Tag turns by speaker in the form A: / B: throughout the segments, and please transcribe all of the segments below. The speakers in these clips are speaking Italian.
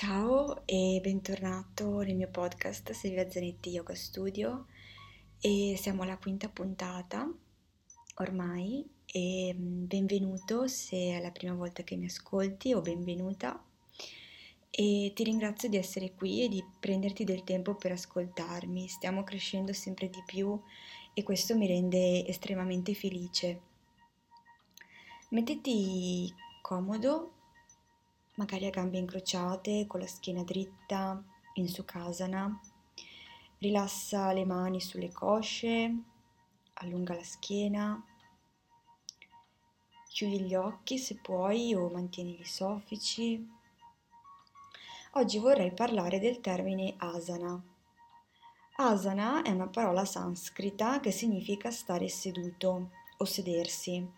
A: Ciao e bentornato nel mio podcast Silvia Zanetti Yoga Studio e siamo alla quinta puntata ormai e mm, benvenuto se è la prima volta che mi ascolti o benvenuta e ti ringrazio di essere qui e di prenderti del tempo per ascoltarmi. Stiamo crescendo sempre di più e questo mi rende estremamente felice. Mettiti comodo magari a gambe incrociate, con la schiena dritta, in Sukhasana. Rilassa le mani sulle cosce, allunga la schiena, chiudi gli occhi se puoi o mantieni i soffici. Oggi vorrei parlare del termine asana. Asana è una parola sanscrita che significa stare seduto o sedersi.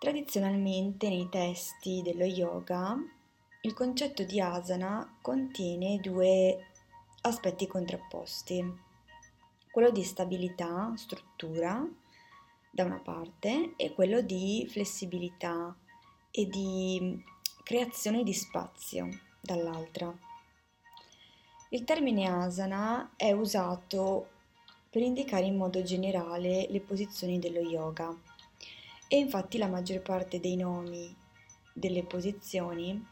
A: Tradizionalmente nei testi dello yoga il concetto di asana contiene due aspetti contrapposti, quello di stabilità, struttura da una parte e quello di flessibilità e di creazione di spazio dall'altra. Il termine asana è usato per indicare in modo generale le posizioni dello yoga e infatti la maggior parte dei nomi delle posizioni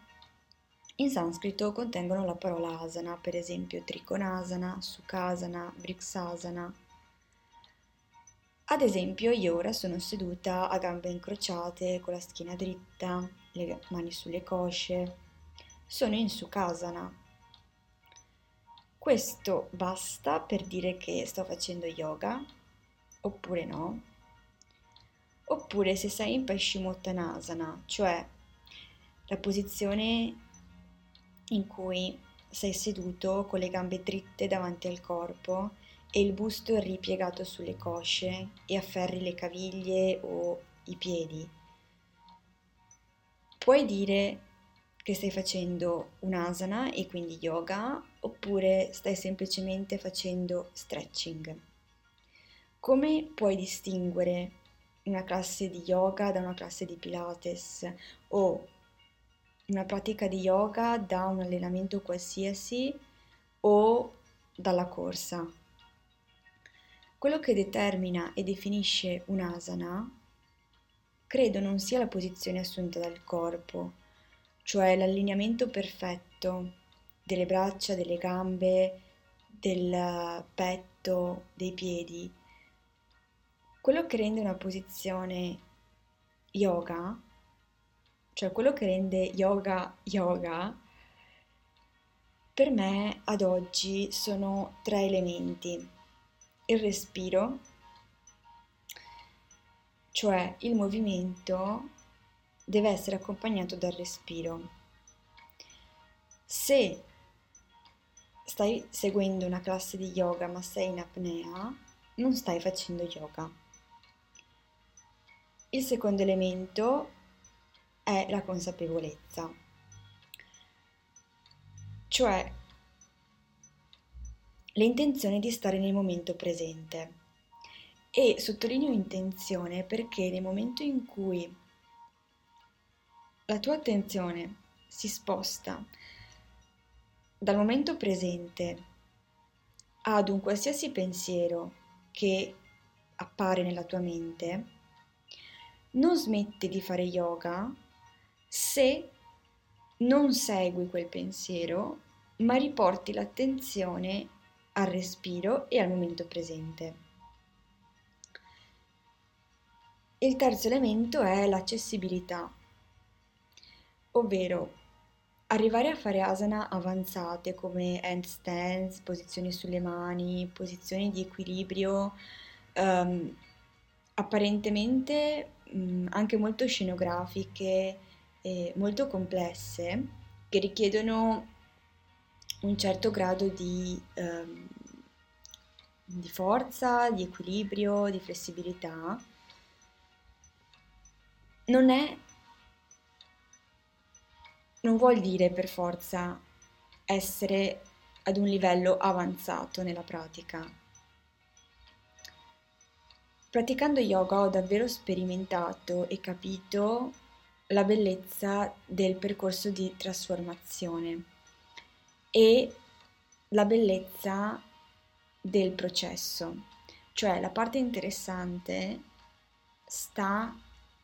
A: in sanscrito contengono la parola asana, per esempio Trikonasana, Sukhasana, Vriksasana. Ad esempio io ora sono seduta a gambe incrociate con la schiena dritta, le mani sulle cosce. Sono in Sukhasana. Questo basta per dire che sto facendo yoga oppure no? Oppure se sei in Paschimottanasana, cioè la posizione in cui sei seduto con le gambe dritte davanti al corpo e il busto ripiegato sulle cosce e afferri le caviglie o i piedi. Puoi dire che stai facendo un'asana e quindi yoga oppure stai semplicemente facendo stretching. Come puoi distinguere una classe di yoga da una classe di Pilates o una pratica di yoga da un allenamento qualsiasi o dalla corsa. Quello che determina e definisce un'asana credo non sia la posizione assunta dal corpo, cioè l'allineamento perfetto delle braccia, delle gambe, del petto, dei piedi, quello che rende una posizione yoga, cioè quello che rende yoga yoga, per me ad oggi sono tre elementi. Il respiro, cioè il movimento deve essere accompagnato dal respiro. Se stai seguendo una classe di yoga ma sei in apnea, non stai facendo yoga. Il secondo elemento è la consapevolezza, cioè l'intenzione di stare nel momento presente. E sottolineo intenzione perché nel momento in cui la tua attenzione si sposta dal momento presente ad un qualsiasi pensiero che appare nella tua mente, non smetti di fare yoga se non segui quel pensiero, ma riporti l'attenzione al respiro e al momento presente. Il terzo elemento è l'accessibilità, ovvero arrivare a fare asana avanzate come handstands, posizioni sulle mani, posizioni di equilibrio um, apparentemente mh, anche molto scenografiche e molto complesse che richiedono un certo grado di, ehm, di forza, di equilibrio, di flessibilità, non è, non vuol dire per forza essere ad un livello avanzato nella pratica. Praticando yoga ho davvero sperimentato e capito la bellezza del percorso di trasformazione e la bellezza del processo, cioè la parte interessante sta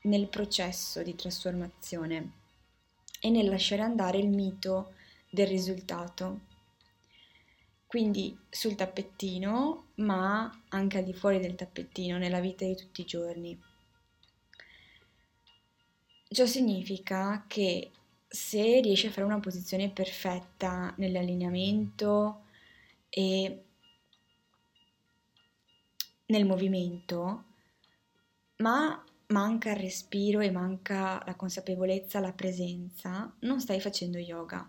A: nel processo di trasformazione e nel lasciare andare il mito del risultato. Quindi sul tappettino, ma anche al di fuori del tappettino, nella vita di tutti i giorni. Ciò significa che se riesci a fare una posizione perfetta nell'allineamento e nel movimento, ma manca il respiro e manca la consapevolezza, la presenza, non stai facendo yoga.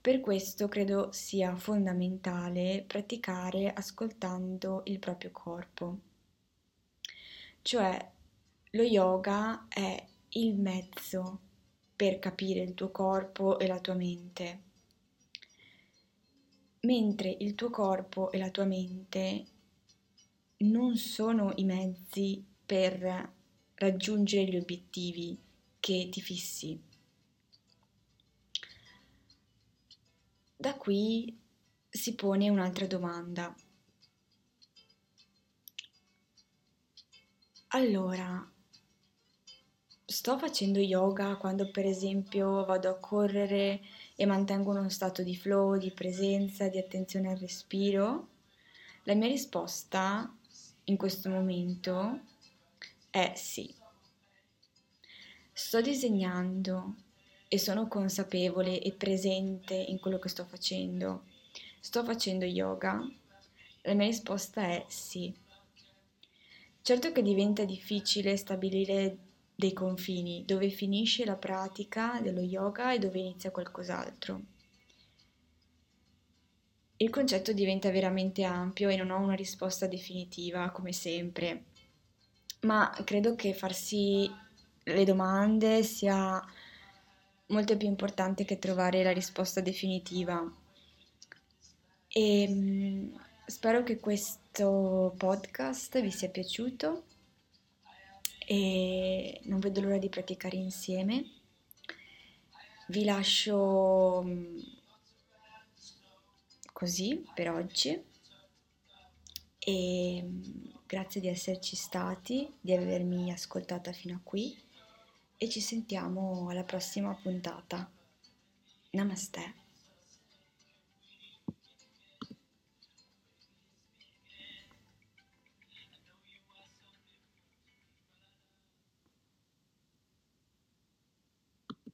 A: Per questo credo sia fondamentale praticare ascoltando il proprio corpo. Cioè, lo yoga è il mezzo per capire il tuo corpo e la tua mente, mentre il tuo corpo e la tua mente non sono i mezzi per raggiungere gli obiettivi che ti fissi. Da qui si pone un'altra domanda. Allora, sto facendo yoga quando per esempio vado a correre e mantengo uno stato di flow, di presenza, di attenzione al respiro? La mia risposta in questo momento è sì. Sto disegnando e sono consapevole e presente in quello che sto facendo. Sto facendo yoga? La mia risposta è sì. Certo che diventa difficile stabilire dei confini, dove finisce la pratica dello yoga e dove inizia qualcos'altro. Il concetto diventa veramente ampio e non ho una risposta definitiva, come sempre ma credo che farsi le domande sia molto più importante che trovare la risposta definitiva. E mm, spero che questo podcast vi sia piaciuto e non vedo l'ora di praticare insieme. Vi lascio mm, così per oggi e mm, Grazie di esserci stati, di avermi ascoltata fino a qui e ci sentiamo alla prossima puntata. Namaste.